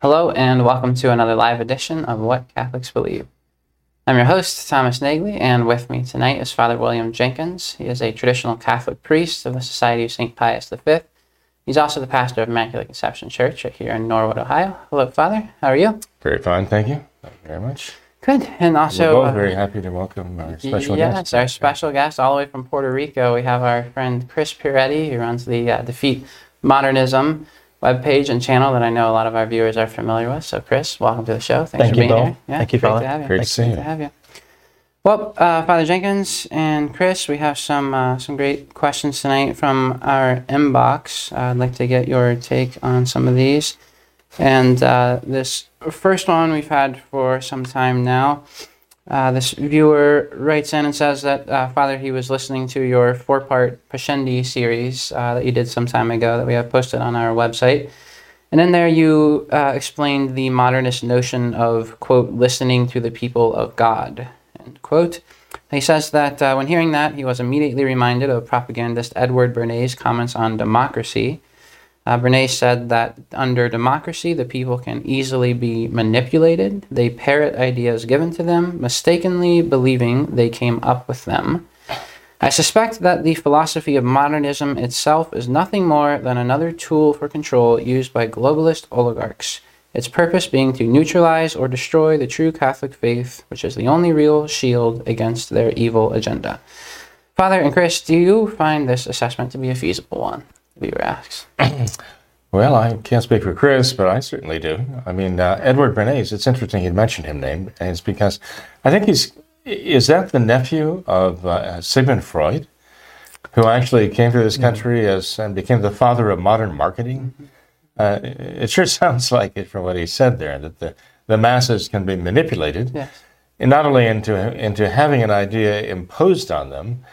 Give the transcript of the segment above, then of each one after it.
Hello, and welcome to another live edition of What Catholics Believe. I'm your host, Thomas Nagley, and with me tonight is Father William Jenkins. He is a traditional Catholic priest of the Society of St. Pius V. He's also the pastor of Immaculate Conception Church here in Norwood, Ohio. Hello, Father. How are you? Very fine, thank you. Thank you very much. Good. And also, We're both uh, very happy to welcome our special yes, guest. our special guest all the way from Puerto Rico. We have our friend Chris Piretti, who runs the uh, Defeat Modernism webpage and channel that I know a lot of our viewers are familiar with. So, Chris, welcome to the show. Thanks Thank for you, being here. Yeah, Thank you, great Father. to have you. Great to see you. to have you. Well, uh, Father Jenkins and Chris, we have some uh, some great questions tonight from our inbox. Uh, I'd like to get your take on some of these. And uh, this first one we've had for some time now. Uh, this viewer writes in and says that uh, Father, he was listening to your four-part Pascendi series uh, that you did some time ago that we have posted on our website. And in there, you uh, explained the modernist notion of, quote, listening to the people of God, end quote. He says that uh, when hearing that, he was immediately reminded of propagandist Edward Bernays' comments on democracy. Uh, Bernays said that under democracy, the people can easily be manipulated. They parrot ideas given to them, mistakenly believing they came up with them. I suspect that the philosophy of modernism itself is nothing more than another tool for control used by globalist oligarchs, its purpose being to neutralize or destroy the true Catholic faith, which is the only real shield against their evil agenda. Father and Chris, do you find this assessment to be a feasible one? Viewer asks. Well, I can't speak for Chris, but I certainly do. I mean, uh, Edward Bernays, it's interesting you'd mentioned him name, and it's because I think he's, is that the nephew of uh, Sigmund Freud, who actually came to this country as and became the father of modern marketing? Uh, it sure sounds like it from what he said there, that the, the masses can be manipulated. Yes. and not only into into having an idea imposed on them,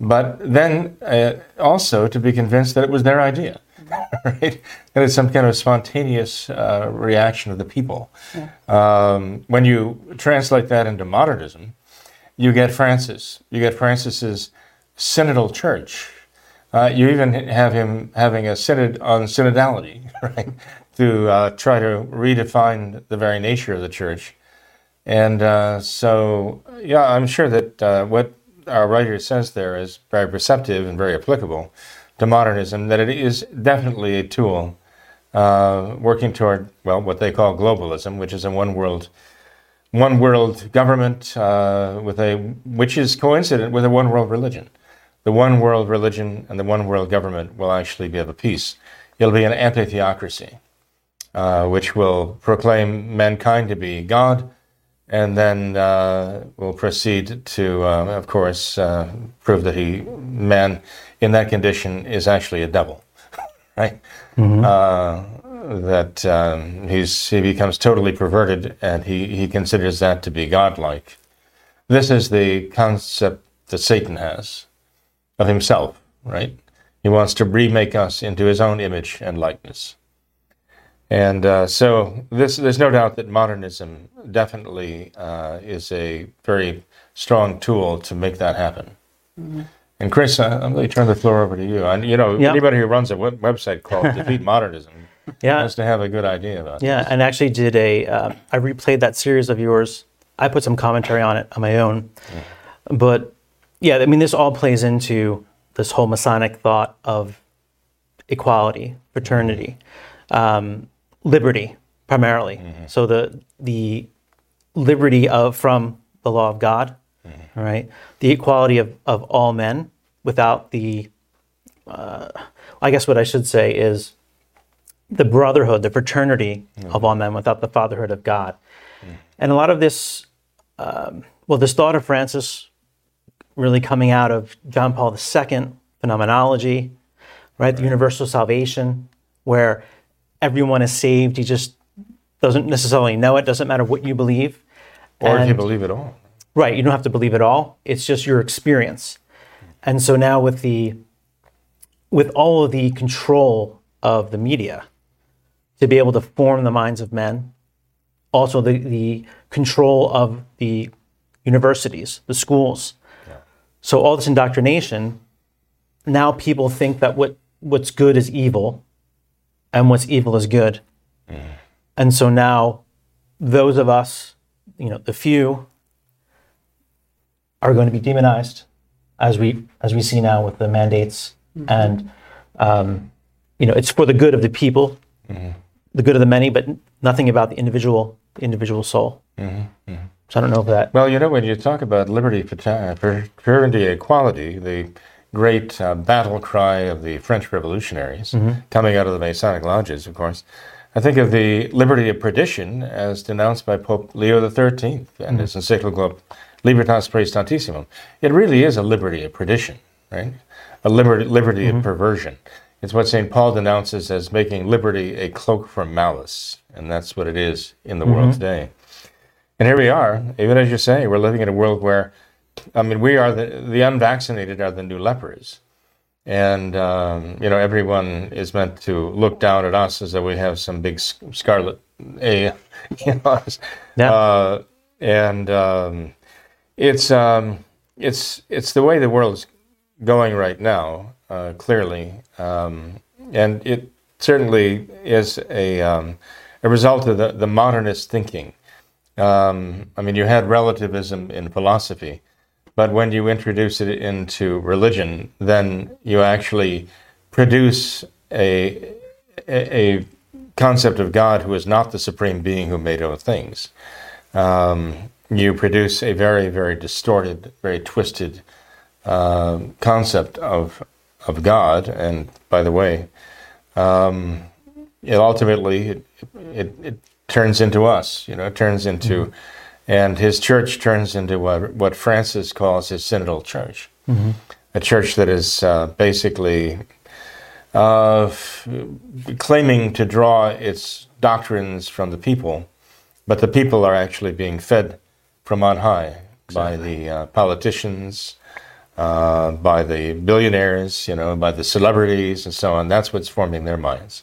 but then uh, also to be convinced that it was their idea, right? That it's some kind of spontaneous uh, reaction of the people. Um, when you translate that into modernism, you get Francis. You get Francis's synodal church. Uh, you even have him having a synod on synodality, right? To uh, try to redefine the very nature of the church. And uh, so, yeah, I'm sure that uh, what our writer says there is very perceptive and very applicable to modernism, that it is definitely a tool uh, working toward, well, what they call globalism, which is a one world, one world government uh, with a, which is coincident with a one world religion. The one world religion and the one world government will actually be of a piece. It'll be an anti-theocracy, uh, which will proclaim mankind to be God, and then uh, will proceed to, uh, of course, uh, prove that he, man, in that condition, is actually a devil, right? Uh, that um, he's he becomes totally perverted, and he he considers that to be godlike. This is the concept that Satan has of himself, right? He wants to remake us into his own image and likeness. And uh, so this, there's no doubt that modernism definitely uh, is a very strong tool to make that happen. And Chris, uh, I'm going to turn the floor over to you. And you know, Yeah. anybody who runs a web- website called Defeat Modernism Yeah, has to have a good idea about it. yeah, and actually did a. Uh, I replayed that series of yours. I put some commentary on it on my own, but yeah, I mean, this all plays into this whole Masonic thought of equality, fraternity, um, liberty, primarily. So the the liberty of from the law of God, all right, the equality of of all men without the. Uh, I guess what I should say is the brotherhood, the fraternity of all men without the fatherhood of God. And a lot of this, um, well, this thought of Francis really coming out of John Paul II, phenomenology, right? The universal salvation, where everyone is saved. He just doesn't necessarily know it. Doesn't matter what you believe. Or if you believe it all. Right. You don't have to believe it all. It's just your experience. And so now with the with all of the control of the media to be able to form the minds of men, also the, the control of the universities, the schools. Yeah. So all this indoctrination, now people think that what, what's good is evil and what's evil is good. Mm. And so now those of us, you know, the few are going to be demonized, as we as we see now with the mandates, mm-hmm. and um, you know it's for the good of the people, mm-hmm. the good of the many, but nothing about the individual individual soul. Mm-hmm. So I don't know if that. Well, you know, when you talk about liberty, uh, fata- fraternity, equality, the great uh, battle cry of the French revolutionaries mm-hmm. coming out of the Masonic lodges, of course, I think of the liberty of perdition as denounced by Pope Leo XIII and mm-hmm. his encyclical Libertas Praestantissimum. It really is a liberty of perdition, right? A liberty, liberty of mm-hmm. perversion. It's what St. Paul denounces as making liberty a cloak for malice, and that's what it is in the world today. And here we are, even as you say, we're living in a world where, I mean, we are the, the unvaccinated are the new lepers. And, um, you know, everyone is meant to look down at us as though we have some big scarlet A. You know, Yeah. uh, and um, it's, um, it's, it's the way the world's going right now, uh, clearly. Um, and it certainly is a, um, a result of the, the modernist thinking. Um, I mean, you had relativism in philosophy, but when you introduce it into religion, then you actually produce a, a, concept of God who is not the supreme being who made all things. Um, you produce a very, very distorted, very twisted um concept of of God. And by the way, um, it ultimately it, it, it turns into us. You know, it turns into, and his church turns into what what Francis calls his synodal church, a church that is uh, basically uh, f- claiming to draw its doctrines from the people, but the people are actually being fed from on high by the uh, politicians, uh, by the billionaires, you know, by the celebrities and so on. That's what's forming their minds.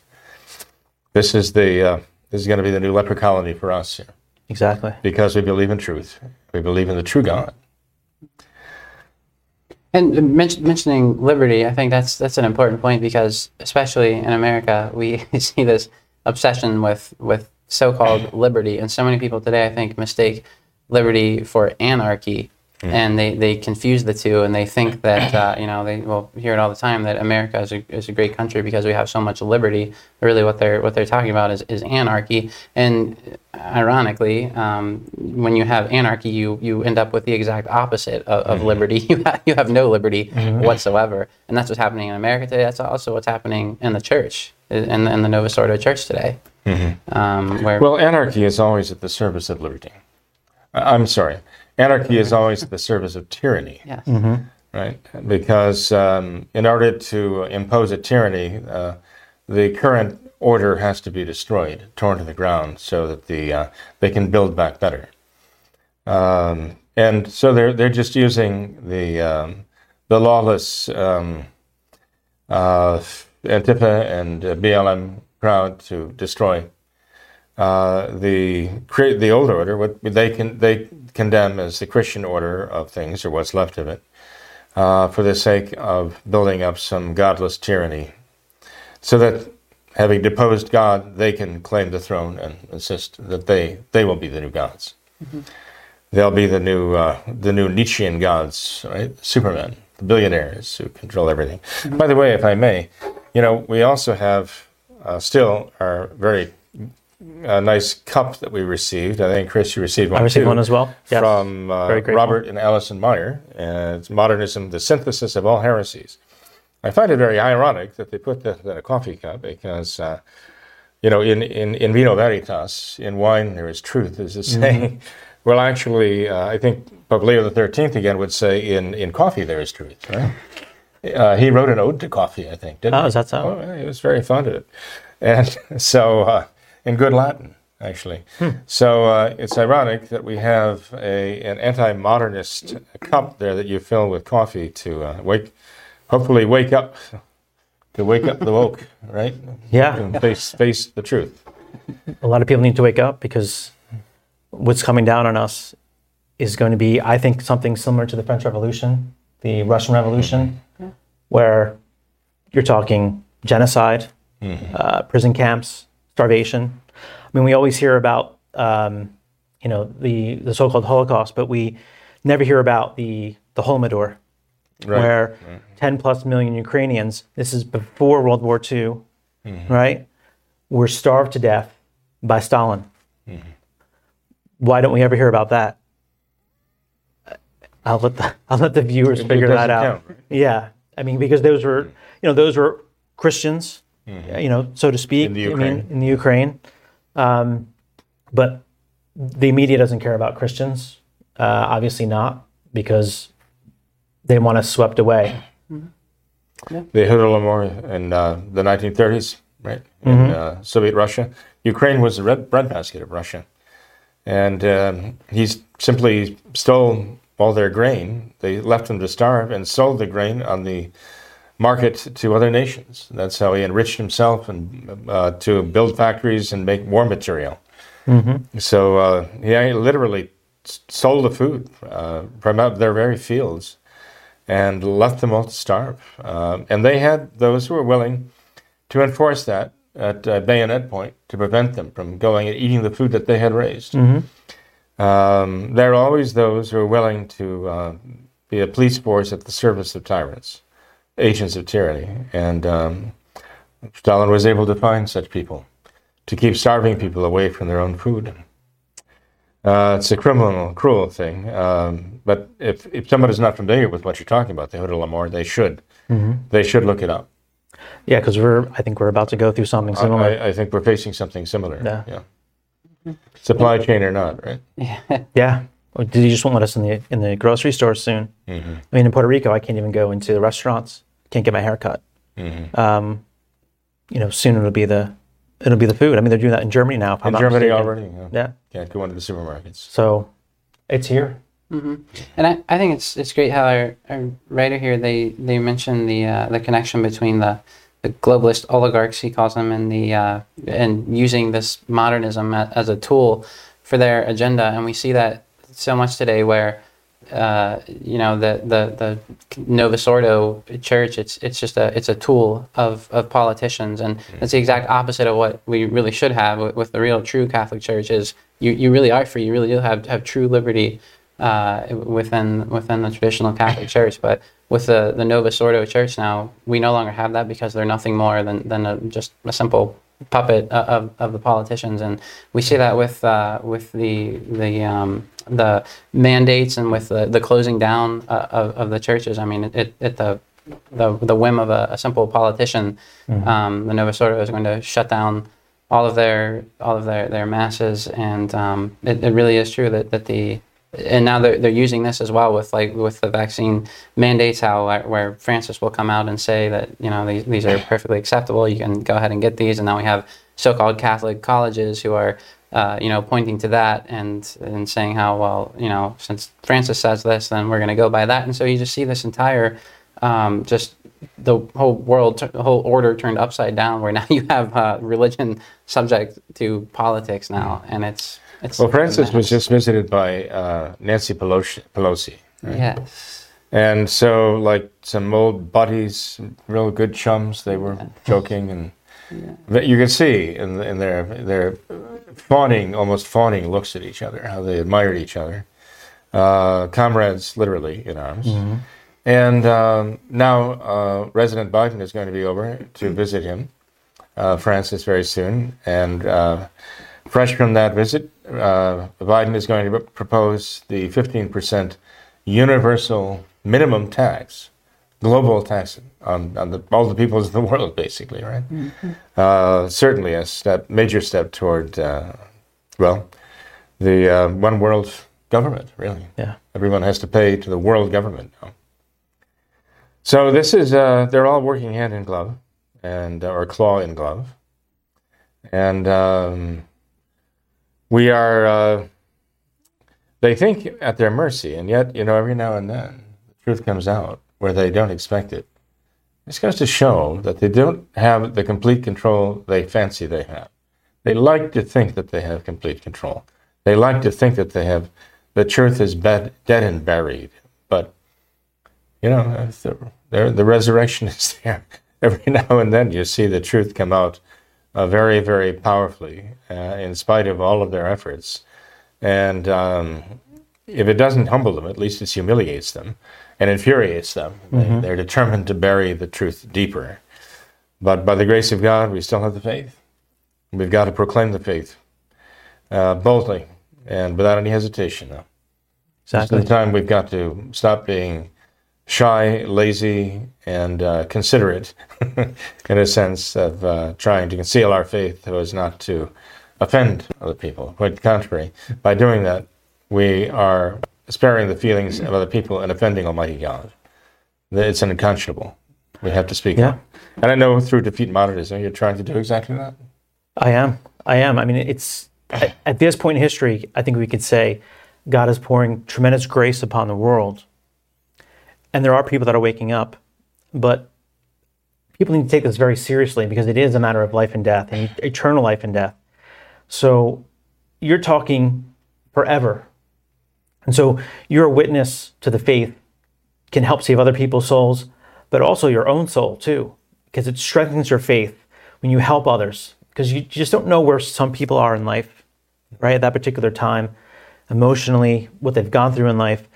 This is the uh, this is going to be the new leper colony for us here Exactly. because we believe in truth. We believe in the true God. And men- mentioning liberty, I think that's that's an important point because, especially in America, we see this obsession with with so-called liberty, and so many people today, I think, mistake liberty for anarchy, and they, they confuse the two, and they think that uh, you know they will hear it all the time that America is a, is a great country because we have so much liberty. Really, what they're what they're talking about is, is anarchy, and ironically, um, when you have anarchy, you you end up with the exact opposite of, of liberty. You have, you have no liberty whatsoever, and that's what's happening in America today. That's also what's happening in the church, in, in the Novus Ordo Church today. Um, where Well, anarchy is always at the service of liberty. I'm sorry. Anarchy is always at the service of tyranny, yes, right? Because um, in order to impose a tyranny, uh, the current order has to be destroyed, torn to the ground, so that the uh, they can build back better. Um, and so they're they're just using the um, the lawless um, uh, Antifa and uh, BLM crowd to destroy uh, the the old order, what they can they condemn as the Christian order of things, or what's left of it, uh, for the sake of building up some godless tyranny, so that having deposed God, they can claim the throne and insist that they they will be the new gods. They'll be the new uh, the new Nietzschean gods, right? Supermen, the billionaires who control everything. By the way, if I may, you know, we also have uh, still our very uh, nice cup that we received. I think Chris, you received one I received too, one as well. Yes. from uh. Robert and Alison Meyer. And it's Modernism: The Synthesis of All Heresies. I find it very ironic that they put that in a coffee cup because, uh, you know, in, in, in vino veritas, in wine there is truth, is the Mm-hmm. saying. Well, actually, uh, I think Pope Leo XIII again would say, in, in coffee there is truth, right? uh, he wrote an ode to coffee, I think, didn't Oh, he? is that so? Oh, yeah, he was very fond of it. And so, in good Latin, actually. Hmm. So uh, it's ironic that we have a, an anti modernist cup there that you fill with coffee to uh, wake, hopefully, wake up, to wake up the woke, right? Yeah. And face, face the truth. a lot of people need to wake up because what's coming down on us is going to be, I think, something similar to the French Revolution, the Russian Revolution, where you're talking genocide, uh, prison camps, starvation. I mean, we always hear about, um, you know, the, the so-called Holocaust, but we never hear about the the Holodomor, Right. where 10 plus million Ukrainians, this is before World War II, mm-hmm. right, were starved to death by Stalin. Mm-hmm. Why don't we ever hear about that? I'll let the, I'll let the viewers It figure that out. count, right? Yeah, I mean because those were mm-hmm. you know those were Christians, you know so to speak. In the I Ukraine. mean in the Ukraine, um, but the media doesn't care about Christians. Uh, obviously not because they want us swept away. the Holodomor in uh, the 1930s, right? In uh, Soviet Russia. Ukraine was the red breadbasket of Russia. And um, he simply stole all their grain. They left them to starve and sold the grain on the market to other nations. That's how he enriched himself and uh, to build factories and make war material. So uh, he literally sold the food uh, from out their very fields and left them all to starve. Um, and they had those who were willing to enforce that at uh, bayonet point to prevent them from going and eating the food that they had raised. Um, there are always those who are willing to uh, be a police force at the service of tyrants, agents of tyranny. And um, Stalin was able to find such people to keep starving people away from their own food. Uh, it's a criminal, cruel thing. Um, but if, if somebody's not familiar with what you're talking about, the Holodomor, they should. They should look it up. Yeah, because we're I think we're about to go through something similar. I, I think we're facing something similar. Yeah. yeah. Supply chain or not, right? Yeah. Or did you just won't let us in the in the grocery store soon? Mm-hmm. I mean, in Puerto Rico, I can't even go into the restaurants. Can't get my hair cut. Mm-hmm. Um, you know, soon it'll be the it'll be the food. I mean, they're doing that in Germany now. If I'm In Germany mistaken. already. Yeah. Yeah. Can't go into the supermarkets. So it's here. And I, I think it's it's great how our, our writer here they they mention the uh, the connection between the the globalist oligarchs he calls them and the uh, and using this modernism as a tool for their agenda and we see that so much today where uh, you know the the the Novus Ordo Church it's it's just a it's a tool of of politicians. And it's the exact opposite of what we really should have with, with the real true Catholic Church is you, you really are free. You really do have have true liberty uh, within within the traditional Catholic Church. But with the the Novus Ordo Church now, we no longer have that because they're nothing more than than a, just a simple puppet of, of the politicians, and we see that with uh, with the the um, the mandates and with the, the closing down uh, of, of the churches. I mean, it, it, it the the the whim of a, a simple politician, um, the Novus Ordo is going to shut down all of their all of their, their masses, and um, it, it really is true that, that the and now they're, they're using this as well with like with the vaccine mandates how where Francis will come out and say that you know these, these are perfectly acceptable. You can go ahead and get these. And now we have so-called Catholic colleges who are uh, you know pointing to that and and saying how well you know since Francis says this then we're going to go by that. And so you just see this entire um, just the whole world, the whole order turned upside down. Where now you have uh, religion subject to politics now, and it's it's. Well, Francis was just visited by uh, Nancy Pelosi. Pelosi. yes, And so, like some old buddies, real good chums, they were joking, and but you can see in, in their their fawning, almost fawning looks at each other, how they admired each other, uh, comrades, literally in arms. And um, now uh, President Biden is going to be over to visit him, uh, Francis, very soon, and. Uh, Fresh from that visit, uh, Biden is going to propose the 15% universal minimum tax, global tax on, on the, all the peoples of the world, basically, right? Uh, certainly a step, major step toward, uh, well, the uh, one world government, really. Yeah. Everyone has to pay to the world government now. So this is uh, they're all working hand in glove, and or claw in glove, and um, we are. Uh, they think at their mercy, and yet you know every now and then the truth comes out where they don't expect it. This goes to show that they don't have the complete control they fancy they have. They like to think that they have complete control. They like to think that they have the truth is bed, dead and buried. But you know, the, the, the resurrection is there. Every now and then you see the truth come out uh, very, very powerfully, uh, in spite of all of their efforts. And um, if it doesn't humble them, at least it humiliates them and infuriates them. Mm-hmm. They, are determined to bury the truth deeper. But by the grace of God, we still have the faith. We've got to proclaim the faith uh, boldly and without any hesitation. Though. Exactly. Time we've got to stop being shy, lazy, and uh, considerate in a sense of uh, trying to conceal our faith so as not to offend other people. Quite the contrary, by doing that, we are sparing the feelings of other people and offending Almighty God. It's unconscionable. We have to speak Yeah. up. And I know through Defeat Modernism, you're trying to do exactly that. I am. I am. I mean, it's at this point in history, I think we could say God is pouring tremendous grace upon the world. And there are people that are waking up, but people need to take this very seriously because it is a matter of life and death and eternal life and death. So you're talking forever. And so you're witness to the faith, can help save other people's souls, but also your own soul too, because it strengthens your faith when you help others, because you just don't know where some people are in life, right? At that particular time, emotionally, what they've gone through in life.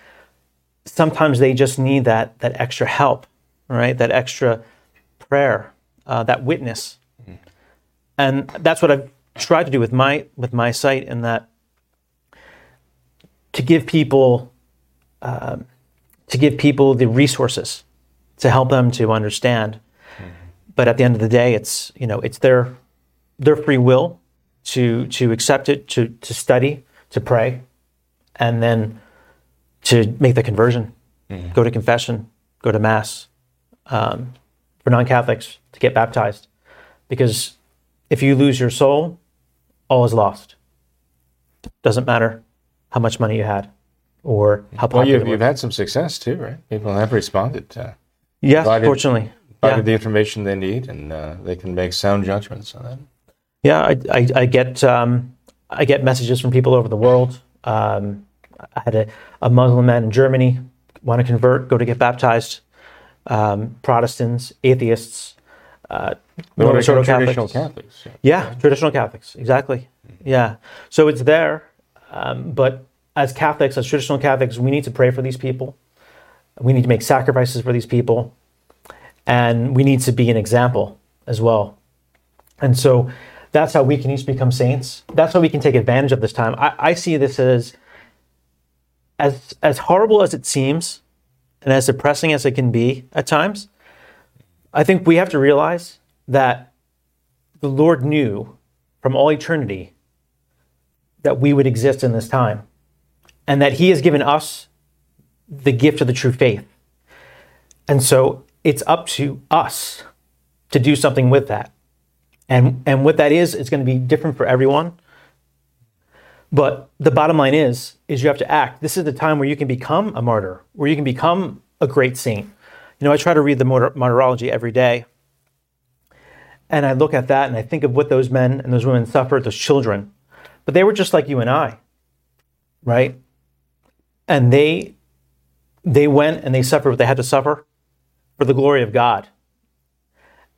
Sometimes they just need that that extra help, right? That extra prayer, uh, that witness, and that's what I've tried to do with my with my site, in that to give people um, to give people the resources to help them to understand. But at the end of the day, it's you know it's their their free will to to accept it, to to study, to pray, and then to make the conversion, go to confession, go to mass. Um, for non-Catholics to get baptized, because if you lose your soul, all is lost. Doesn't matter how much money you had or how Well, you've, you've had some success too, right? People have responded, uh, Yes, provided- fortunately. provided Yeah, the information they need, and uh, they can make sound judgments on that. yeah I, I, I get um, I get messages from people over the world. Um, I had a, a Muslim man in Germany want to convert, go to get baptized. Um, Protestants, atheists, uh, They want to Roman become traditional Catholics. Catholics. Yeah, traditional Catholics, exactly. Yeah. So it's there. Um, but as Catholics, as traditional Catholics, we need to pray for these people. We need to make sacrifices for these people. And we need to be an example as well. And so that's how we can each become saints. That's how we can take advantage of this time. I, I see this as, as as horrible as it seems and as depressing as it can be at times. I think we have to realize that the Lord knew from all eternity that we would exist in this time and that He has given us the gift of the true faith. And so it's up to us to do something with that. And, and what that is, it's going to be different for everyone. But the bottom line is, is you have to act. This is the time where you can become a martyr, where you can become a great saint. You know, I try to read the martyrology every day. And I look at that and I think of what those men and those women suffered, those children. But they were just like you and I, right? And they they went and they suffered what they had to suffer for the glory of God.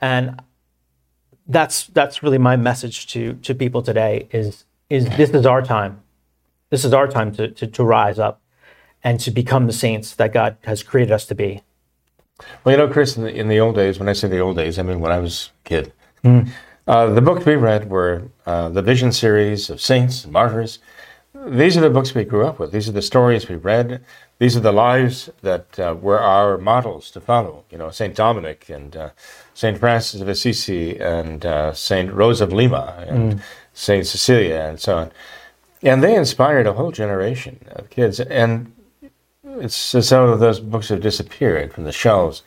And that's that's really my message to to people today is is this is our time. This is our time to, to, to rise up and to become the saints that God has created us to be. Well, you know, Chris, in the, in the old days, when I say the old days, I mean when I was a kid, uh, the books we read were uh, the Vision series of saints and martyrs. These are the books we grew up with. These are the stories we read. These are the lives that uh, were our models to follow. You know, Saint Dominic and uh, Saint Francis of Assisi and uh, Saint Rose of Lima and Saint Cecilia and so on. And they inspired a whole generation of kids. And it's as though those books have disappeared from the shelves.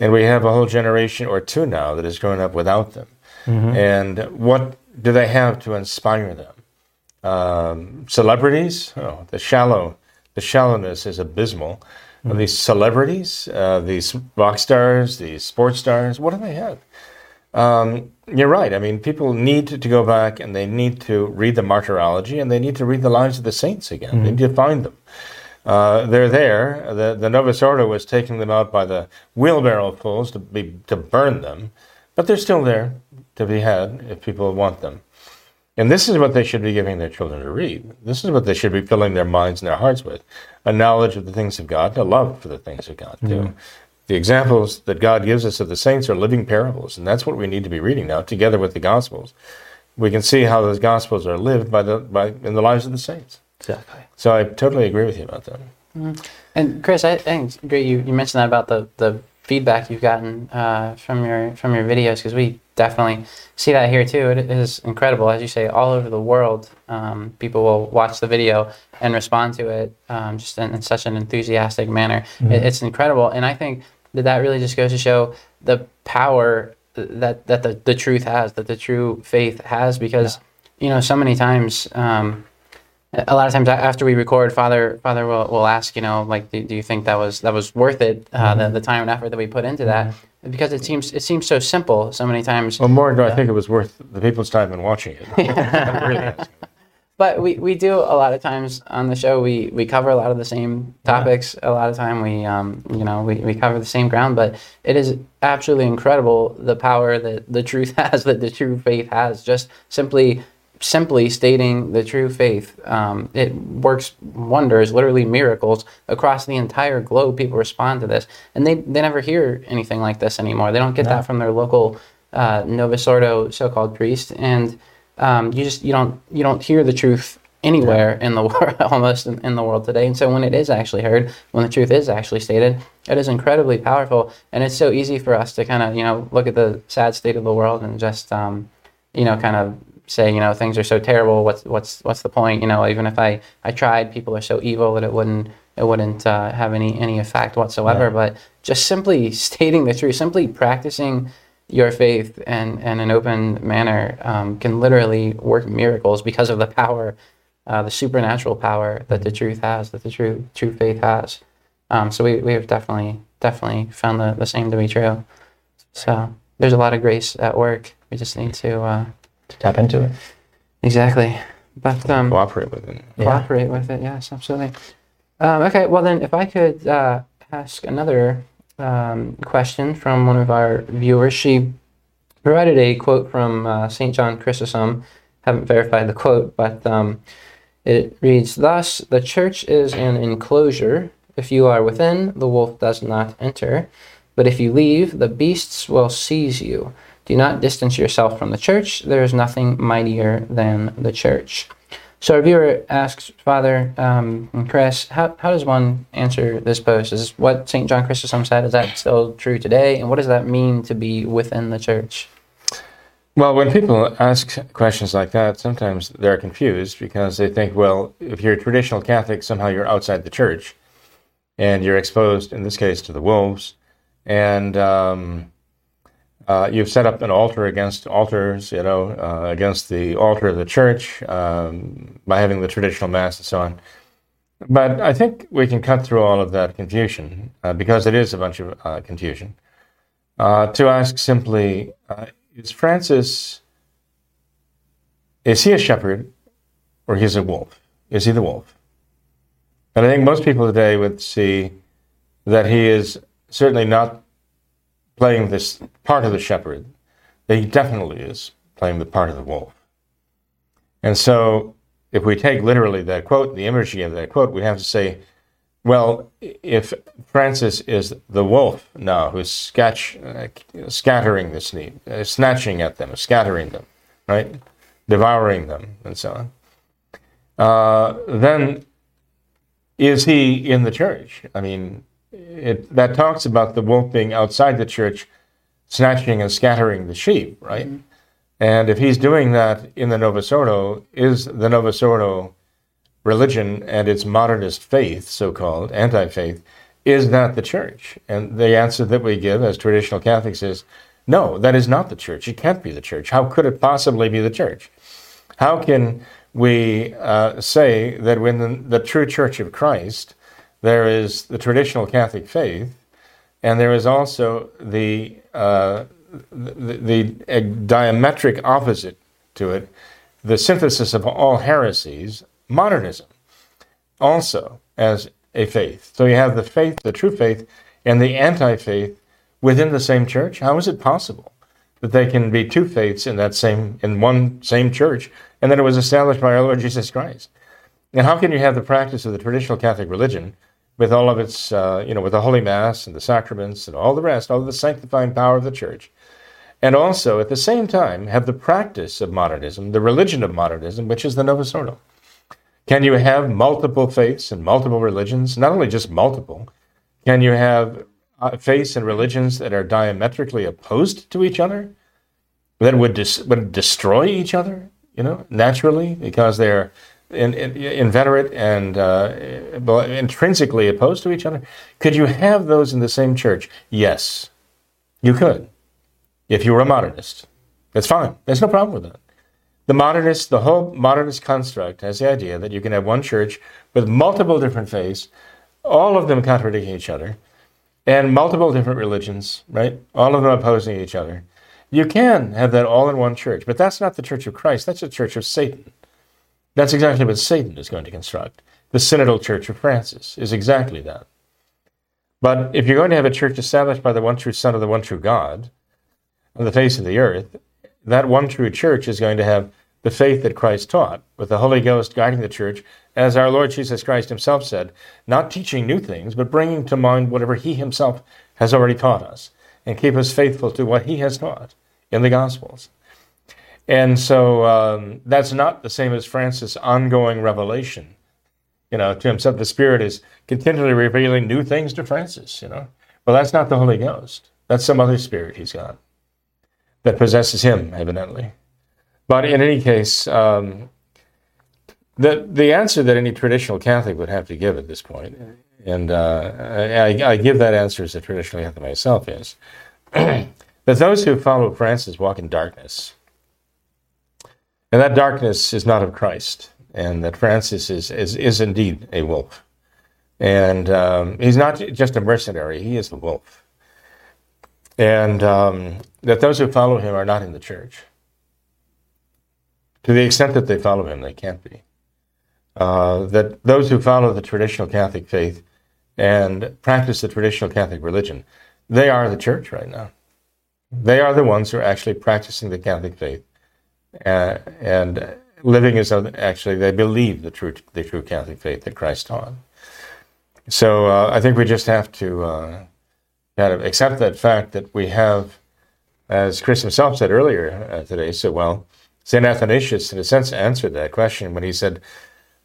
and we have a whole generation or two now that has grown up without them. And what do they have to inspire them? Um, celebrities? Oh, the shallow, the shallowness is abysmal. These celebrities, uh, these rock stars, these sports stars, what do they have? Um, you're right. I mean, people need to, go back and they need to read the martyrology and they need to read the lives of the saints again. They need to find them. Uh, they're there. The, the Novus Ordo was taking them out by the wheelbarrow fulls to be to burn them, but they're still there to be had if people want them. And this is what they should be giving their children to read. This is what they should be filling their minds and their hearts with a knowledge of the things of God, a love for the things of God, too. The examples that God gives us of the saints are living parables, and that's what we need to be reading now, together with the Gospels. We can see how those Gospels are lived by the, by, in the lives of the saints. Exactly. So I totally agree with you about that. And Chris, I think it's great you, you mentioned that about the, the feedback you've gotten uh, from your from your videos because we definitely see that here too. It is incredible, as you say, all over the world. Um, people will watch the video and respond to it um, just in, in such an enthusiastic manner. It, it's incredible, and I think that that really just goes to show the power that that the, the truth has, that the true faith has, because you know so many times. Um, a lot of times after we record, Father Father will, will ask, you know, like, do, do you think that was that was worth it, uh, the, the time and effort that we put into that? Because it seems it seems so simple. So many times, Well, more do I think it was worth the people's time in watching it. I'm really asking. But we, we do a lot of times on the show. We, we cover a lot of the same topics. A lot of time we um, you know we, we cover the same ground. But it is absolutely incredible the power that the truth has, that the true faith has. Just simply simply stating the true faith. Um, it works wonders, literally miracles across the entire globe. People respond to this, and they, they never hear anything like this anymore. They don't get that from their local uh, Novus Ordo so-called priest, and um, you just you don't you don't hear the truth anywhere in the world, almost in, in the world today. And so when it is actually heard, when the truth is actually stated, it is incredibly powerful, and it's so easy for us to kind of you know look at the sad state of the world and just um, you know kind of say you know things are so terrible. What's what's what's the point? You know even if i i tried people are so evil that it wouldn't it wouldn't uh, have any any effect whatsoever. But just simply stating the truth simply practicing your faith and in an open manner um, can literally work miracles because of the power uh, the supernatural power that the truth has that the true true faith has um, so we, we have definitely definitely found the, the same to be true so there's a lot of grace at work we just need to uh, To tap into it. Exactly. But um, Cooperate with it. Yeah. cooperate with it. Yes, absolutely. Um, okay, well then, if I could uh, ask another um, question from one of our viewers, she provided a quote from uh, Saint John Chrysostom. Haven't verified the quote, but um, it reads thus: "The church is an enclosure. If you are within, the wolf does not enter. But if you leave, the beasts will seize you." Do not distance yourself from the church. There is nothing mightier than the church. So our viewer asks, Father um, Chris, how, how does one answer this post? Is what St. John Chrysostom said? Is that still true today? And what does that mean to be within the church? Well, when people ask questions like that, sometimes they're confused because they think, well, if you're a traditional Catholic, somehow you're outside the church and you're exposed, in this case, to the wolves. And um, uh, you've set up an altar against altars, you know, uh, against the altar of the church um, by having the traditional mass and so on. But I think we can cut through all of that confusion uh, because it is a bunch of uh, confusion. Uh, to ask simply, uh, is Francis, is he a shepherd or he's a wolf? Is he the wolf? And I think most people today would see that he is certainly not playing this part of the shepherd, he definitely is playing the part of the wolf. And so, if we take literally that quote, the imagery of that quote, we have to say, well, if Francis is the wolf now who's scatch, uh, scattering the sheep, uh, snatching at them, scattering them, right, devouring them, and so on, uh, then is he in the church? I mean, it, that talks about the wolf being outside the church, snatching and scattering the sheep, right? And if he's doing that in the Novus Ordo, is the Novus Ordo religion and its modernist faith, so called anti faith, is that the church? And the answer that we give as traditional Catholics is no, that is not the church. It can't be the church. How could it possibly be the church? How can we uh, say that when the, the true church of Christ, there is the traditional Catholic faith, and there is also the, uh, the, the, diametric opposite to it, the synthesis of all heresies, modernism, also as a faith. So you have the faith, the true faith, and the anti faith within the same church. How is it possible that they can be two faiths in that same, in one same church, and that it was established by our Lord Jesus Christ? And how can you have the practice of the traditional Catholic religion with all of its, uh, you know, with the Holy Mass and the sacraments and all the rest, all the sanctifying power of the church, and also at the same time have the practice of modernism, the religion of modernism, which is the Novus Ordo? Can you have multiple faiths and multiple religions? Not only just multiple, can you have uh, faiths and religions that are diametrically opposed to each other, that would, dis- would destroy each other, you know, naturally, because they're in, in, inveterate and uh, intrinsically opposed to each other? Could you have those in the same church? Yes, you could, if you were a modernist. That's fine. There's no problem with that. The modernist, the whole modernist construct has the idea that you can have one church with multiple different faiths, all of them contradicting each other, and multiple different religions, right? All of them opposing each other. You can have that all in one church, but that's not the church of Christ. That's the church of Satan. That's exactly what Satan is going to construct. The Synodal Church of Francis is exactly that. But if you're going to have a church established by the one true Son of the one true God on the face of the earth, that one true church is going to have the faith that Christ taught, with the Holy Ghost guiding the church, as our Lord Jesus Christ himself said, not teaching new things, but bringing to mind whatever he himself has already taught us, and keep us faithful to what he has taught in the Gospels. And so um, that's not the same as Francis' ongoing revelation. You know, to himself, the Spirit is continually revealing new things to Francis, you know. Well, that's not the Holy Ghost. That's some other spirit he's got that possesses him, evidently. But in any case, um, the the answer that any traditional Catholic would have to give at this point, and uh, I, I, give that answer as a traditional Catholic myself, is that those who follow Francis walk in darkness, and that darkness is not of Christ, and that Francis is is, is indeed a wolf, and um, he's not just a mercenary; he is a wolf, and um, that those who follow him are not in the church to the extent that they follow him, they can't be. Uh, that those who follow the traditional Catholic faith and practice the traditional Catholic religion, they are the church right now. They are the ones who are actually practicing the Catholic faith uh, and living as though actually they believe the true the true Catholic faith that Christ taught. So uh, I think we just have to uh, kind of accept that fact that we have, as Chris himself said earlier uh, today so well, St. Athanasius, in a sense, answered that question when he said,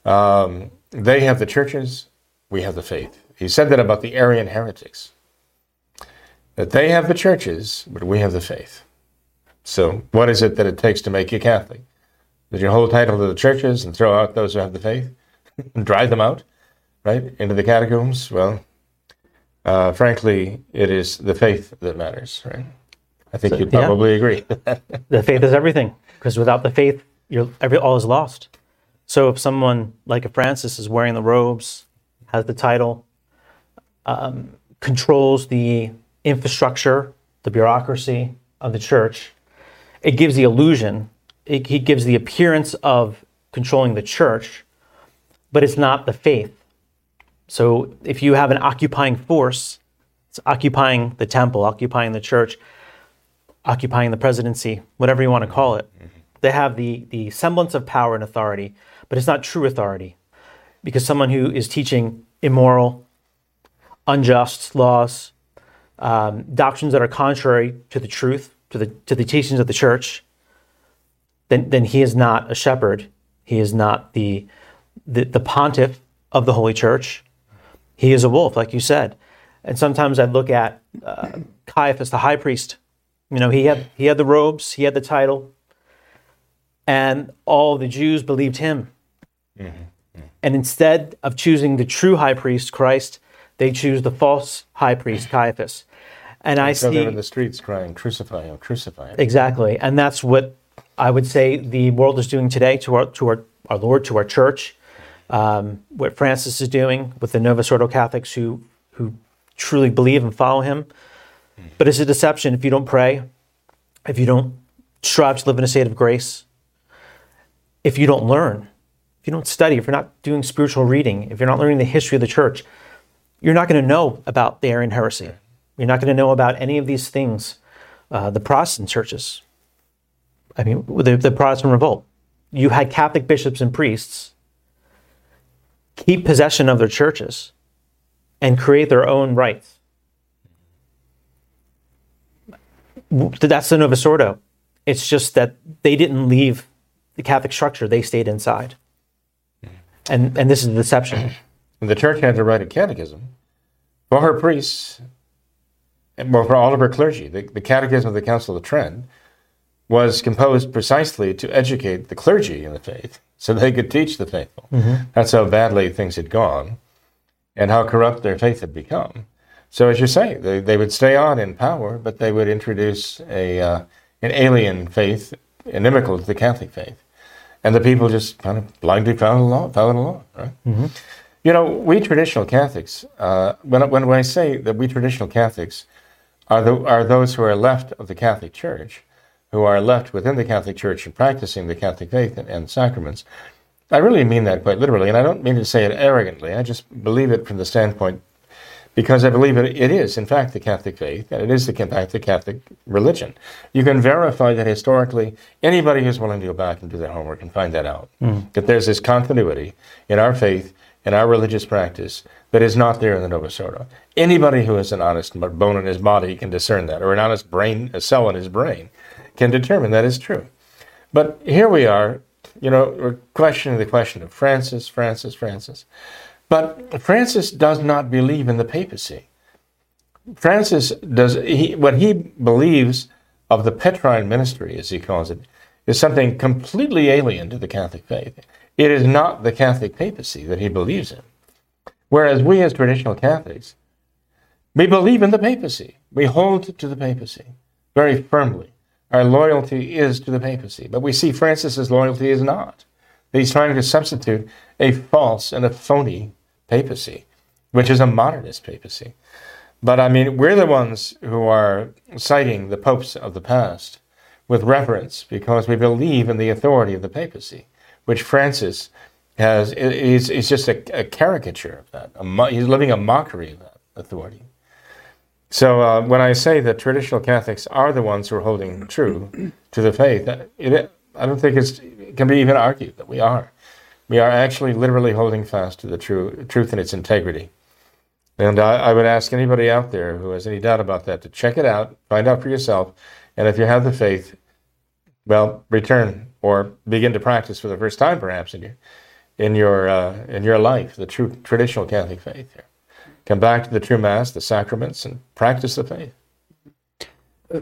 um, They have the churches, we have the faith. He said that about the Arian heretics, that they have the churches, but we have the faith. So, what is it that it takes to make you Catholic? Did you hold title to the churches and throw out those who have the faith and drive them out, right, into the catacombs? Well, uh, frankly, it is the faith that matters, right? I think so, you'd probably yeah. agree. the faith is everything because without the faith, you're, every, all is lost. So if someone like a Francis is wearing the robes, has the title, um, controls the infrastructure, the bureaucracy of the church, it gives the illusion, it, he gives the appearance of controlling the church, but it's not the faith. So if you have an occupying force, it's occupying the temple, occupying the church, occupying the presidency, whatever you want to call it. Mm-hmm. They have the, the semblance of power and authority, but it's not true authority. Because someone who is teaching immoral, unjust laws, um, doctrines that are contrary to the truth, to the, to the teachings of the church, then, then he is not a shepherd. He is not the, the, the pontiff of the Holy Church. He is a wolf, like you said. And sometimes I look at uh, Caiaphas, the high priest, you know, he had he had the robes, he had the title, and all the Jews believed him. Mm-hmm. And instead of choosing the true high priest, Christ, They choose the false high priest Caiaphas, and I see they're in the streets crying, "Crucify him! Crucify him!" Exactly, and that's what I would say the world is doing today to our to our, our Lord, to our church. Um, what Francis is doing with the Novus Ordo Catholics who who truly believe and follow him, but it's a deception if you don't pray, if you don't strive to live in a state of grace, if you don't learn, if you don't study, if you're not doing spiritual reading, if you're not learning the history of the church, you're not going to know about the Arian heresy. You're not going to know about any of these things. Uh, the Protestant churches, I mean, the, the Protestant revolt. You had Catholic bishops and priests keep possession of their churches and create their own rites. That's the Novus Ordo. It's just that they didn't leave the Catholic structure; they stayed inside. And and this is deception. The church had to write a catechism for her priests well, for all of her clergy. The, the Catechism of the Council of Trent was composed precisely to educate the clergy in the faith so they could teach the faithful. That's how badly things had gone and how corrupt their faith had become. So, as you say, they, they would stay on in power, but they would introduce a, uh, an alien faith inimical to the Catholic faith. And the people just kind of blindly followed along, followed along right? You know, we traditional Catholics, uh, when, when, when I say that we traditional Catholics are, the, are those who are left of the Catholic Church, who are left within the Catholic Church and practicing the Catholic faith and, and sacraments, I really mean that quite literally. And I don't mean to say it arrogantly. I just believe it from the standpoint because I believe it, it is, in fact, the Catholic faith, and it is, the, in fact, the Catholic religion. You can verify that historically. Anybody who's willing to go back and do their homework can find that out. Hmm. That there's this continuity in our faith, in our religious practice, that is not there in the Novus Ordo. Anybody who has an honest bone in his body can discern that, or an honest brain, a cell in his brain, can determine that is true. But here we are, you know, we're questioning the question of Francis, Francis, Francis. But Francis does not believe in the papacy. Francis does he, what he believes of the Petrine ministry, as he calls it, is something completely alien to the Catholic faith. It is not the Catholic papacy that he believes in. Whereas we, as traditional Catholics, we believe in the papacy. We hold to the papacy very firmly. Our loyalty is to the papacy. But we see Francis's loyalty is not. He's trying to substitute a false and a phony papacy, which is a modernist papacy. But I mean, we're the ones who are citing the popes of the past with reverence because we believe in the authority of the papacy, which Francis has is, is just a, a caricature of that. A he's living a mockery of that authority. So uh, when I say that traditional Catholics are the ones who are holding true to the faith, it, I don't think it can be even argued that we are. We are actually literally holding fast to the true, truth and its integrity. And I, I would ask anybody out there who has any doubt about that to check it out, find out for yourself, and if you have the faith, well, return or begin to practice for the first time, perhaps in your in your uh, in your life the true traditional Catholic faith. Here, come back to the true Mass, the sacraments, and practice the faith.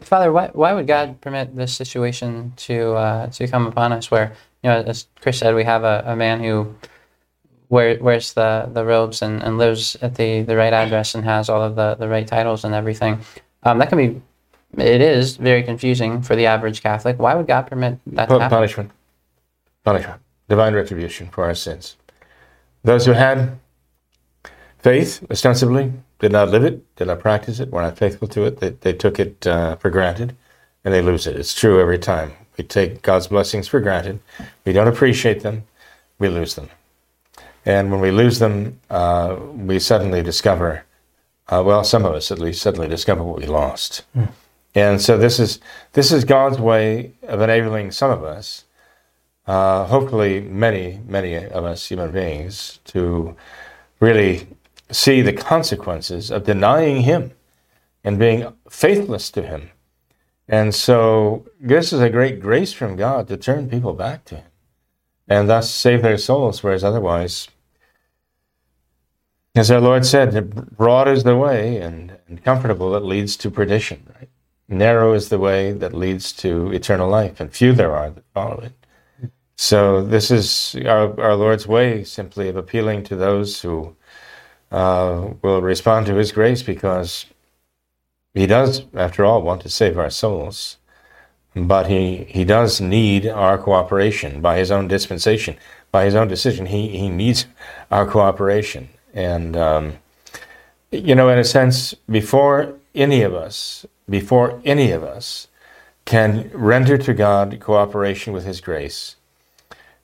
Father, why, why would God permit this situation to uh, to come upon us? Where you know, as Chris said, we have a, a man who wear, wears the, the robes and, and lives at the, the right address and has all of the, the right titles and everything. Um, that can be, it is very confusing for the average Catholic. Why would God permit that to happen? punishment, punishment, divine retribution for our sins. Those who had faith, ostensibly, did not live it, did not practice it, were not faithful to it, they, they took it uh, for granted, and they lose it. It's true every time. We take God's blessings for granted. We don't appreciate them. We lose them. And when we lose them, uh, we suddenly discover, uh, well, some of us at least suddenly discover what we lost. And so this is this is God's way of enabling some of us, uh, hopefully many, many of us human beings, to really see the consequences of denying Him and being faithless to Him. And so this is a great grace from God to turn people back to Him and thus save their souls, whereas otherwise, as our Lord said, broad is the way and, and comfortable that leads to perdition, right? Narrow is the way that leads to eternal life, and few there are that follow it. So this is our, our Lord's way simply of appealing to those who uh, will respond to His grace because He does, after all, want to save our souls. But He, he does need our cooperation by His own dispensation, by His own decision. He, he needs our cooperation. And, um, you know, in a sense, before any of us, before any of us can render to God cooperation with His grace,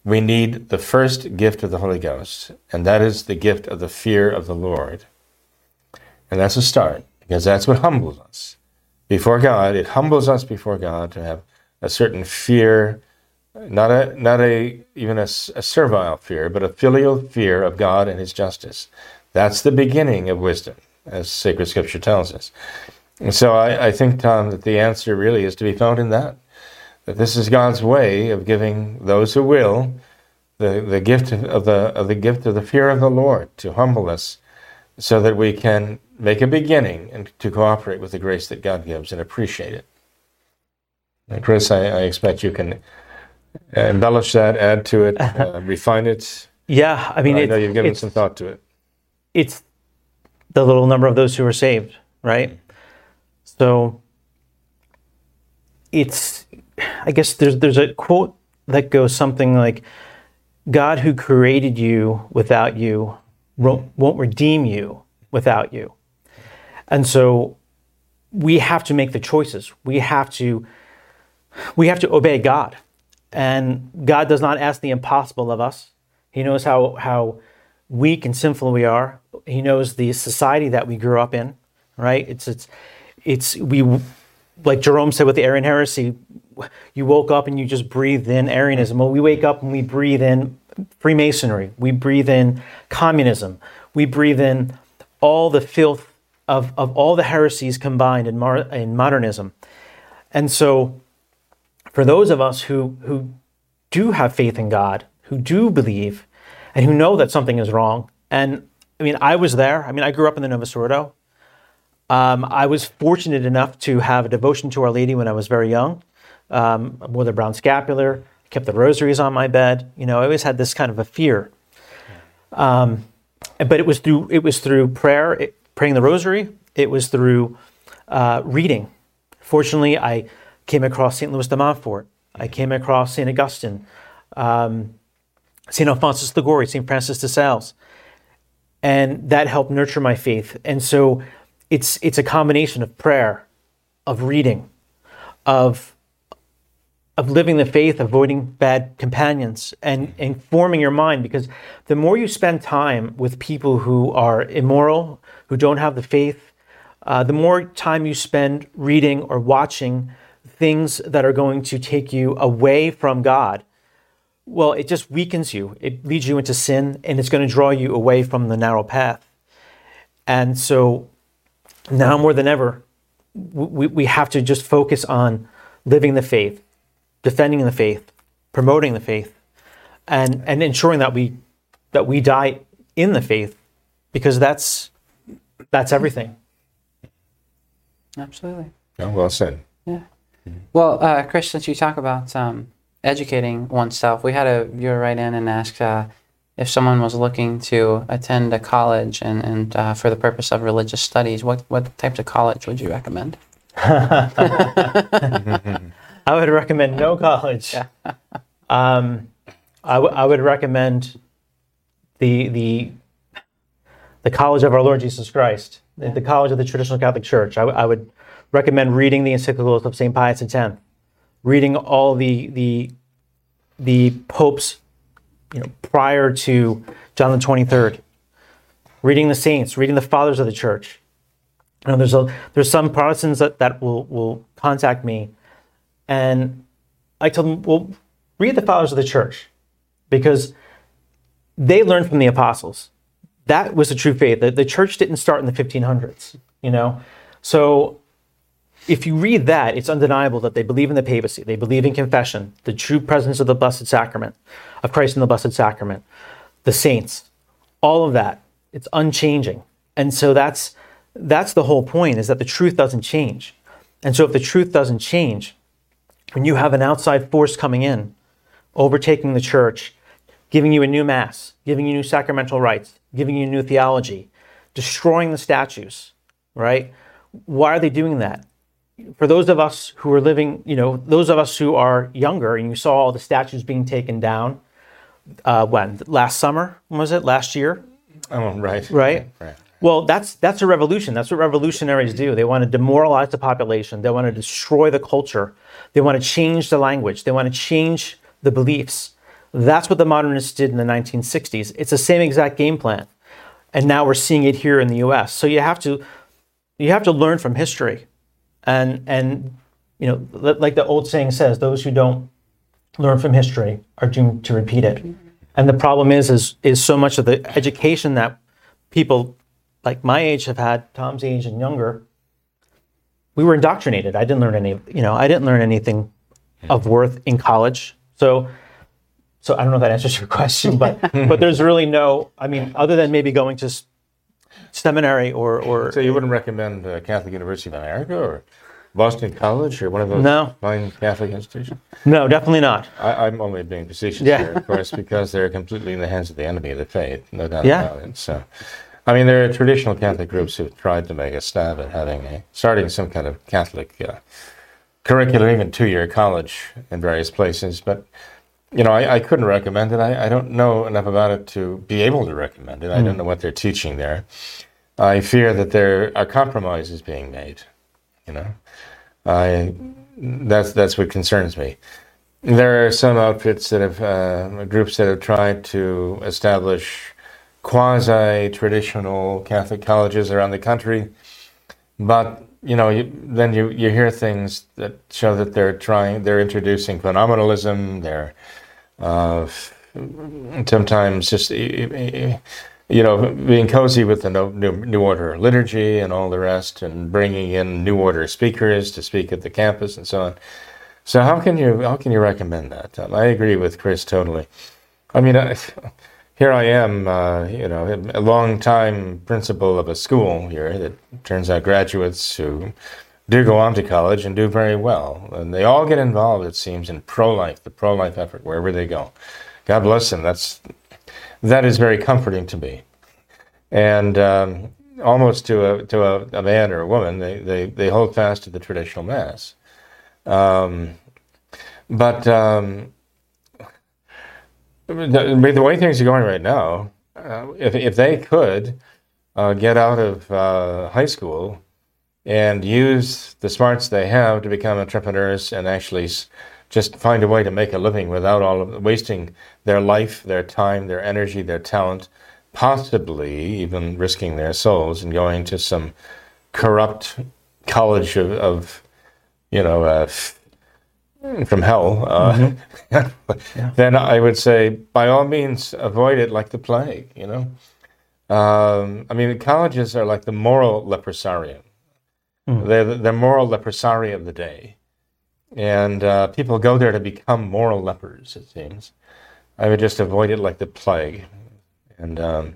we need the first gift of the Holy Ghost, and that is the gift of the fear of the Lord. And that's a start, because that's what humbles us. Before God, it humbles us before God to have a certain fear, not a not a even a, a servile fear, but a filial fear of God and His justice. That's the beginning of wisdom, as sacred scripture tells us. And so I, I think, Tom, that the answer really is to be found in that. That this is God's way of giving those who will the, the gift of the of the gift of the fear of the Lord to humble us so that we can make a beginning and to cooperate with the grace that God gives and appreciate it. And Chris, I, I expect you can embellish that, add to it, uh, refine it. Yeah, I mean, I know you've given some thought to it. it's the little number of those who are saved, right? So it's I guess there's there's a quote that goes something like God who created you without you won't redeem you without you. And so we have to make the choices. We have to we have to obey God. And God does not ask the impossible of us. He knows how how weak and sinful we are. He knows the society that we grew up in, right? It's it's it's we like Jerome said with the Arian heresy, you woke up and you just breathed in Arianism. Well, we wake up and we breathe in Freemasonry. We breathe in communism. We breathe in all the filth of, of all the heresies combined in, mar- in modernism. And so, for those of us who, who do have faith in God, who do believe, and who know that something is wrong, and I mean, I was there. I mean, I grew up in the Novus Ordo. Um, I was fortunate enough to have a devotion to Our Lady when I was very young. Um, I wore the brown scapular, kept the rosaries on my bed. You know, I always had this kind of a fear. Um, but it was through it was through prayer, it, praying the rosary. It was through uh, reading. Fortunately, I came across St. Louis de Montfort. I came across St. Augustine, um, St. Alphonsus Liguori, St. Francis de Sales, and that helped nurture my faith. And so, it's it's a combination of prayer, of reading, of of living the faith, avoiding bad companions, and, and forming your mind. Because the more you spend time with people who are immoral, who don't have the faith, uh, the more time you spend reading or watching things that are going to take you away from God, well, it just weakens you. It leads you into sin, and it's going to draw you away from the narrow path. And so now more than ever, we, we have to just focus on living the faith, defending the faith, promoting the faith, and, and ensuring that we that we die in the faith, because that's that's everything. Absolutely. Oh, well said. Yeah. Well, uh, Chris, since you talk about um, educating oneself, we had a viewer write in and ask uh, if someone was looking to attend a college and, and uh, for the purpose of religious studies, what, what types of college would you recommend? I would recommend no college. Um, I, w- I would recommend the the the College of Our Lord Jesus Christ, the, the College of the Traditional Catholic Church. I, w- I would recommend reading the encyclicals of Saint Pius X, reading all the the the popes, you know, prior to John the Twenty Third, reading the saints, reading the fathers of the church. You know, there's a there's some Protestants that, that will will contact me and I tell them, well, read the fathers of the church because they learned from the apostles. That was the true faith. The, the church didn't start in the 1500s, you know? So if you read that, it's undeniable that they believe in the papacy, they believe in confession, the true presence of the Blessed Sacrament, of Christ in the Blessed Sacrament, the saints, all of that. It's unchanging. And so that's that's the whole point is that the truth doesn't change. And so if the truth doesn't change, when you have an outside force coming in, overtaking the church, giving you a new mass, giving you new sacramental rites, giving you new theology, destroying the statues, right? Why are they doing that? For those of us who are living, you know, those of us who are younger, and you saw all the statues being taken down, uh, when last summer was it? Last year, Oh, right. right? Right. Well, that's that's a revolution. That's what revolutionaries do. They want to demoralize the population. They want to destroy the culture. They want to change the language. They want to change the beliefs. That's what the modernists did in the 1960s. It's the same exact game plan. And now we're seeing it here in the US. So you have to you have to learn from history. And and you know, like the old saying says, those who don't learn from history are doomed to repeat it. Mm-hmm. And the problem is is is so much of the education that people like my age have had, Tom's age and younger, we were indoctrinated. I didn't learn any, you know, I didn't learn anything of worth in college. So, so I don't know if that answers your question, but but there's really no, I mean, other than maybe going to s- seminary or or So you wouldn't recommend uh, Catholic University of America or Boston College or one of those No. fine Catholic institutions? no, definitely not. I, I'm only being facetious Yeah. here, of course, because they're completely in the hands of the enemy of the faith, no doubt Yeah. about it. So, I mean, there are traditional Catholic groups who've tried to make a stab at having a starting some kind of Catholic uh, curriculum, even two-year college in various places, but. You know, I, I couldn't recommend it. I, I don't know enough about it to be able to recommend it. I don't know what they're teaching there. I fear that there are compromises being made. You know, I that's that's what concerns me. There are some outfits that have uh, groups that have tried to establish quasi-traditional Catholic colleges around the country, but you know, you, then you you hear things that show that they're trying, they're introducing phenomenalism. They're uh, sometimes just you know being cozy with the new, new order liturgy and all the rest, and bringing in new order speakers to speak at the campus and so on. So how can you how can you recommend that? Um, I agree with Chris totally. I mean, I, here I am, uh, you know, a long time principal of a school here that turns out graduates who do go on to college and do very well, and they all get involved. It seems in pro-life, the pro-life effort wherever they go. God bless them. That's that is very comforting to me, and um, almost to a to a, a man or a woman, they, they they hold fast to the traditional mass. Um, but um, the, the way things are going right now, uh, if if they could uh, get out of uh, high school and use the smarts they have to become entrepreneurs and actually just find a way to make a living without all of wasting their life, their time, their energy, their talent, possibly even risking their souls and going to some corrupt college of, of you know, uh, from hell, uh, then I would say, by all means, avoid it like the plague. You know, um, I mean, colleges are like the moral leprosarium. They're the, the moral leprosarium of the day, and uh, people go there to become moral lepers. It seems. I would just avoid it like the plague, and um,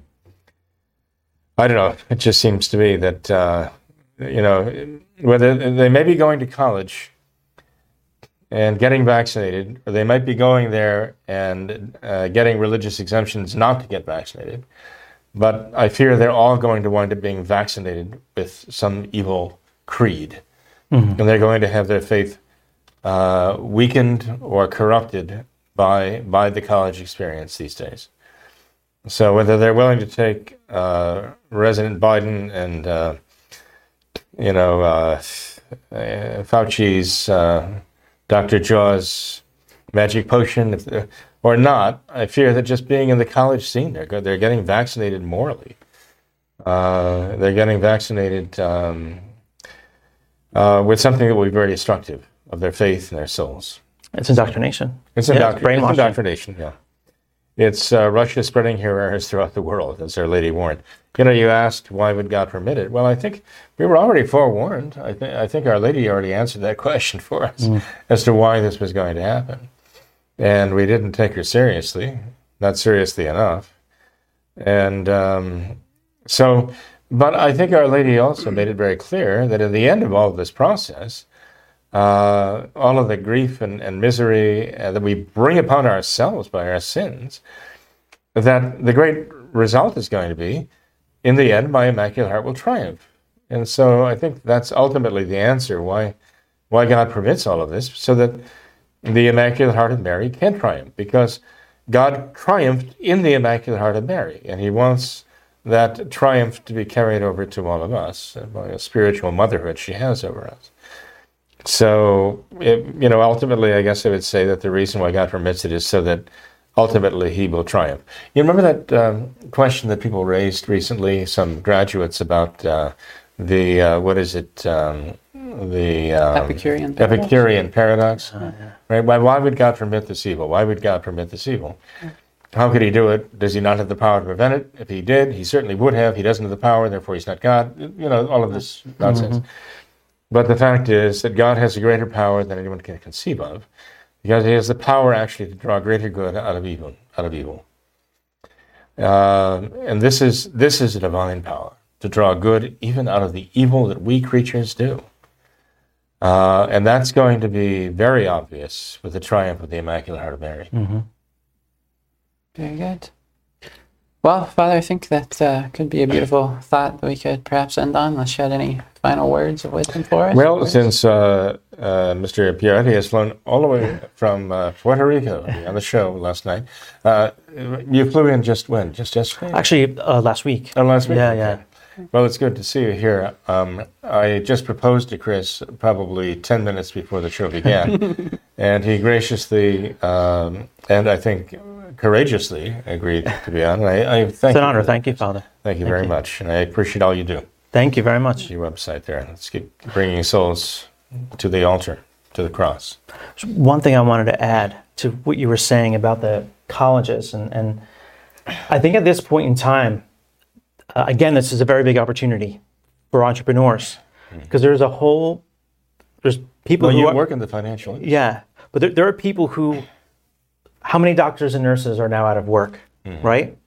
I don't know. It just seems to me that uh, you know whether they may be going to college and getting vaccinated, or they might be going there and uh, getting religious exemptions not to get vaccinated. But I fear they're all going to wind up being vaccinated with some evil creed, and they're going to have their faith uh, weakened or corrupted by by the college experience these days. So whether they're willing to take uh, President Biden and uh, you know uh, uh, Fauci's uh, Dr. Jaw's magic potion, if or not, I fear that just being in the college scene, they're they're getting vaccinated morally. Uh, they're getting vaccinated um, uh, with something that will be very destructive of their faith and their souls. It's indoctrination. It's, Yeah, indoctr- it's it's brainwashing. indoctrination. Yeah, it's uh, Russia spreading her errors throughout the world, as Our Lady warned. You know, you asked why would God permit it? Well, I think we were already forewarned. I think I think Our Lady already answered that question for us Mm. as to why this was going to happen, and we didn't take her seriously, not seriously enough, and um, so. But I think Our Lady also made it very clear that at the end of all of this process, uh, all of the grief and, and misery uh, that we bring upon ourselves by our sins, that the great result is going to be in the end, my Immaculate Heart will triumph. And so I think that's ultimately the answer why, why God permits all of this, so that the Immaculate Heart of Mary can triumph, because God triumphed in the Immaculate Heart of Mary, and He wants that triumph to be carried over to all of us by a spiritual motherhood she has over us. So, it, you know, ultimately, I guess I would say that the reason why God permits it is so that ultimately he will triumph. You remember that um, question that people raised recently, some graduates about uh, the, uh, what is it, um, the um, Epicurean paradox. Epicurean paradox? Right? Why, why would God permit this evil? Why would God permit this evil? How could he do it? Does he not have the power to prevent it? If he did, he certainly would have. He doesn't have the power, therefore he's not God. You know, all of this nonsense. But the fact is that God has a greater power than anyone can conceive of, because He has the power actually to draw greater good out of evil. Out of evil, Um and this is this is a divine power to draw good even out of the evil that we creatures do. Uh, and that's going to be very obvious with the triumph of the Immaculate Heart of Mary. Very good. Well, Father, I think that uh, could be a beautiful thought that we could perhaps end on, unless you had any final words of wisdom for us. Well, since uh, uh, Mr. Pierretti has flown all the way from uh, Puerto Rico on the show last night, uh, you flew in just when? Just yesterday? Actually, uh, last week. Oh, last week? Yeah, Okay. yeah. Well, it's good to see you here. Um, I just proposed to Chris probably 10 minutes before the show began, and he graciously um, and I think courageously agreed to be on. And I, I thank It's an honor. Thank you, Father. Thank you very much, and I appreciate all you do. Thank you very much. Your website there. Let's keep bringing souls to the altar, to the cross. One thing I wanted to add to what you were saying about the colleges, and, and I think at this point in time, uh, again, this is a very big opportunity for entrepreneurs because there's a whole there's people Well, who you are, work in the financial. industry. yeah, but there, there are people who, how many doctors and nurses are now out of work, mm-hmm. right?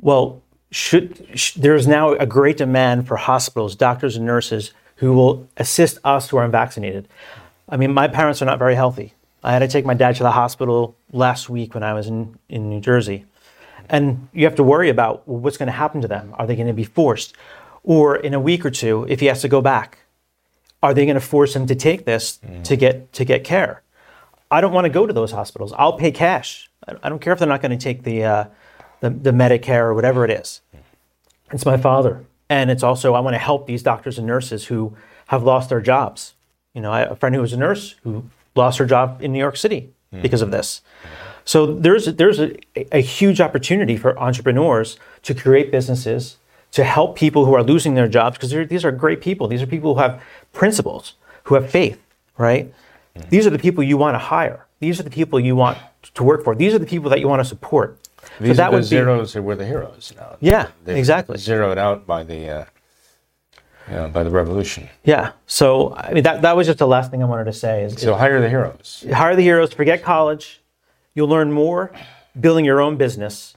Well, should sh- there's now a great demand for hospitals, doctors and nurses who will assist us who are unvaccinated. I mean, my parents are not very healthy. I had to take my dad to the hospital last week when I was in, in New Jersey. And you have to worry about well, what's going to happen to them. Are they going to be forced? Or in a week or two, if he has to go back, are they going to force him to take this mm-hmm. to get to get care? I don't want to go to those hospitals. I'll pay cash. I don't care if they're not going to take the uh, the, the Medicare or whatever it is. It's my father, and it's also I want to help these doctors and nurses who have lost their jobs. You know, I have a friend who was a nurse who lost her job in New York City because of this. So there's there's a, a huge opportunity for entrepreneurs to create businesses to help people who are losing their jobs because these are great people. These are people who have principles, who have faith, right? These are the people you want to hire. These are the people you want to work for. These are the people that you want to support. These so are the be- zeros who were the heroes now. Yeah, They've exactly. Zeroed out by the, uh, you know, by the revolution. Yeah. So I mean that that was just the last thing I wanted to say is, is So hire the heroes. hire the heroes, forget college. You'll learn more building your own business,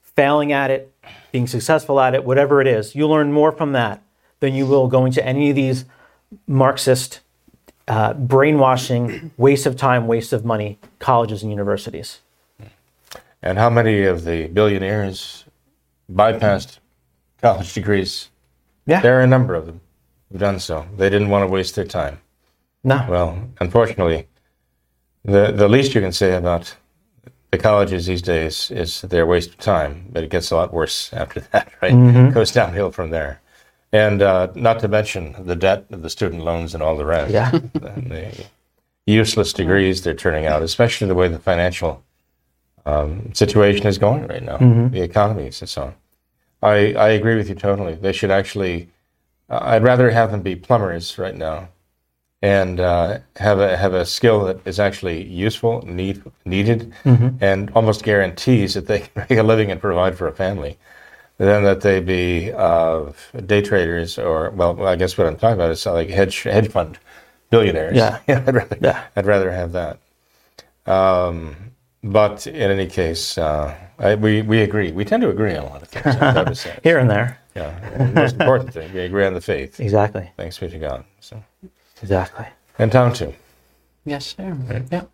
failing at it, being successful at it, whatever it is. You'll learn more from that than you will going to any of these Marxist, uh, brainwashing, waste of time, waste of money colleges and universities. And how many of the billionaires bypassed college degrees? Yeah. There are a number of them who've done so. They didn't want to waste their time. No. Well, unfortunately, the the least you can say about the colleges these days is a waste of time, but it gets a lot worse after that, right? Goes downhill from there. And uh, not to mention the debt of the student loans and all the rest. Yeah. the useless degrees they're turning out, especially the way the financial um, situation is going right now, the economies and so on. I, I agree with you totally. They should actually, uh, I'd rather have them be plumbers right now and uh, have a have a skill that is actually useful, need, needed, and almost guarantees that they can make a living and provide for a family, than that they be uh, day traders or well, I guess what I'm talking about is like hedge hedge fund billionaires. Yeah. I'd rather Yeah. I'd rather have that. Um, but in any case, uh, I, we we agree. We tend to agree on a lot of things. I've noticed that. Here and there. Yeah, and the most important thing, we agree on the faith. Exactly. Thanks be to God. So, Exactly. and Tom too. Yes, sir. Yeah.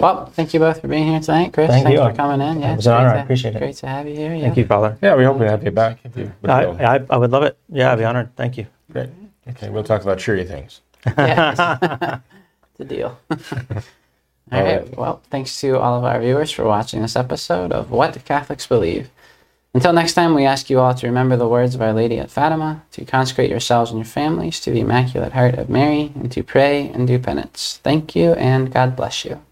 Well, thank you both for being here tonight, Chris. Thank Thanks you. for coming in. Yeah, It it's was an honor. to- I appreciate it. Great to have you here. Yeah. Thank you, Father. Yeah, we hope to have you back if you I. I, I would love it. Yeah, I'd be honored. Thank you. Great. Okay, we'll talk about cheery things. Yeah. the deal. all All right. right. Well, thanks to all of our viewers for watching this episode of What Catholics Believe. Until next time, we ask you all to remember the words of Our Lady at Fatima, to consecrate yourselves and your families to the Immaculate Heart of Mary, and to pray and do penance. Thank you, and God bless you.